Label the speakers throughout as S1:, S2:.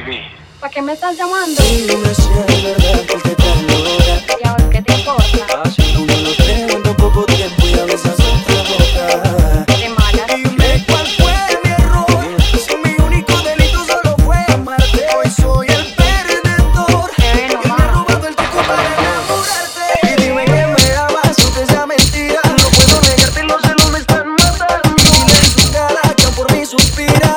S1: baby.
S2: ¿Para qué me estás llamando?
S3: Dime si es verdad que te enamora.
S2: ¿Y ahora qué te importa?
S3: Así uno lo creo en tan poco tiempo y a veces se provoca.
S2: De malas.
S3: Dime cuál fue mi error. Si mi único delito solo fue amarte. Hoy soy el perdedor.
S2: Bebé, no
S3: Que me ha robado el tiempo para enamorarte. Y dime que me amas, aunque sea mentira. No puedo negarte, los celos me están matando. Y dile en su cara que por mí suspira.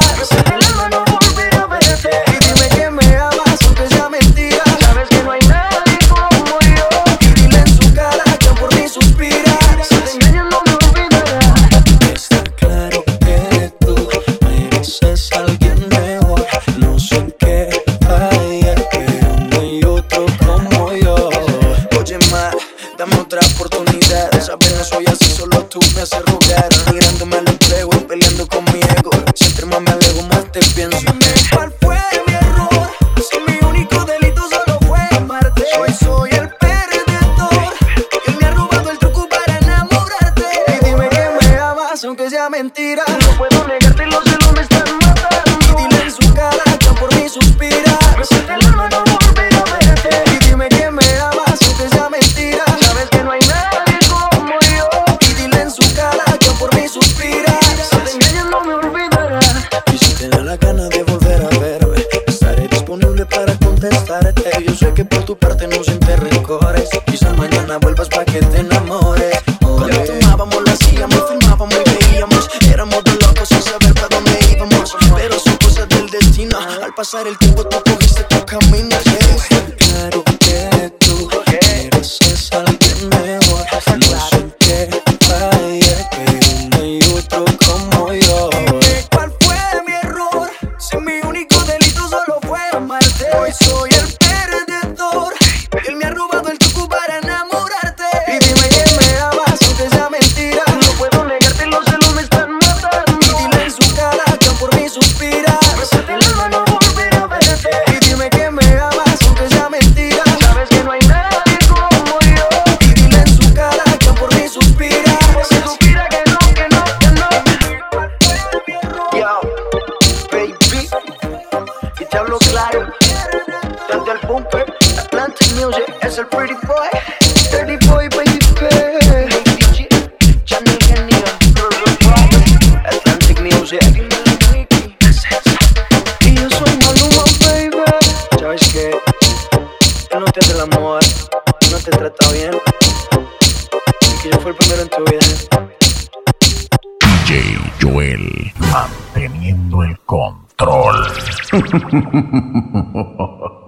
S3: Dame otra oportunidad. Sabes, no soy así, solo tú me haces rogar. Mirándome al espejo peleando con mi ego. Si entre más me alejo, más te pienso. ¿Cuál fue mi error? Si mi único delito solo fue amarte. Hoy soy el perdedor. Él me ha robado el truco para enamorarte. Y dime que me amas, aunque sea mentira. No puedo negarte, enamores. Cuando tomábamos, lo hacíamos, filmábamos y veíamos. Éramos dos locos sin saber para dónde íbamos. Pero son cosas del destino. Al pasar el tiempo, tú cogiste tu camino.
S4: Bumper, Atlantic Music es el pretty boy. Dirty boy, baby. DJ, Channel Genio, Atlantic Music. Y yo soy Maluma, baby. ¿Sabes qué? Él no te hace el amor, no te trata bien. Y que yo fui el primero en tu vida.
S5: DJ Joel, manteniendo el control.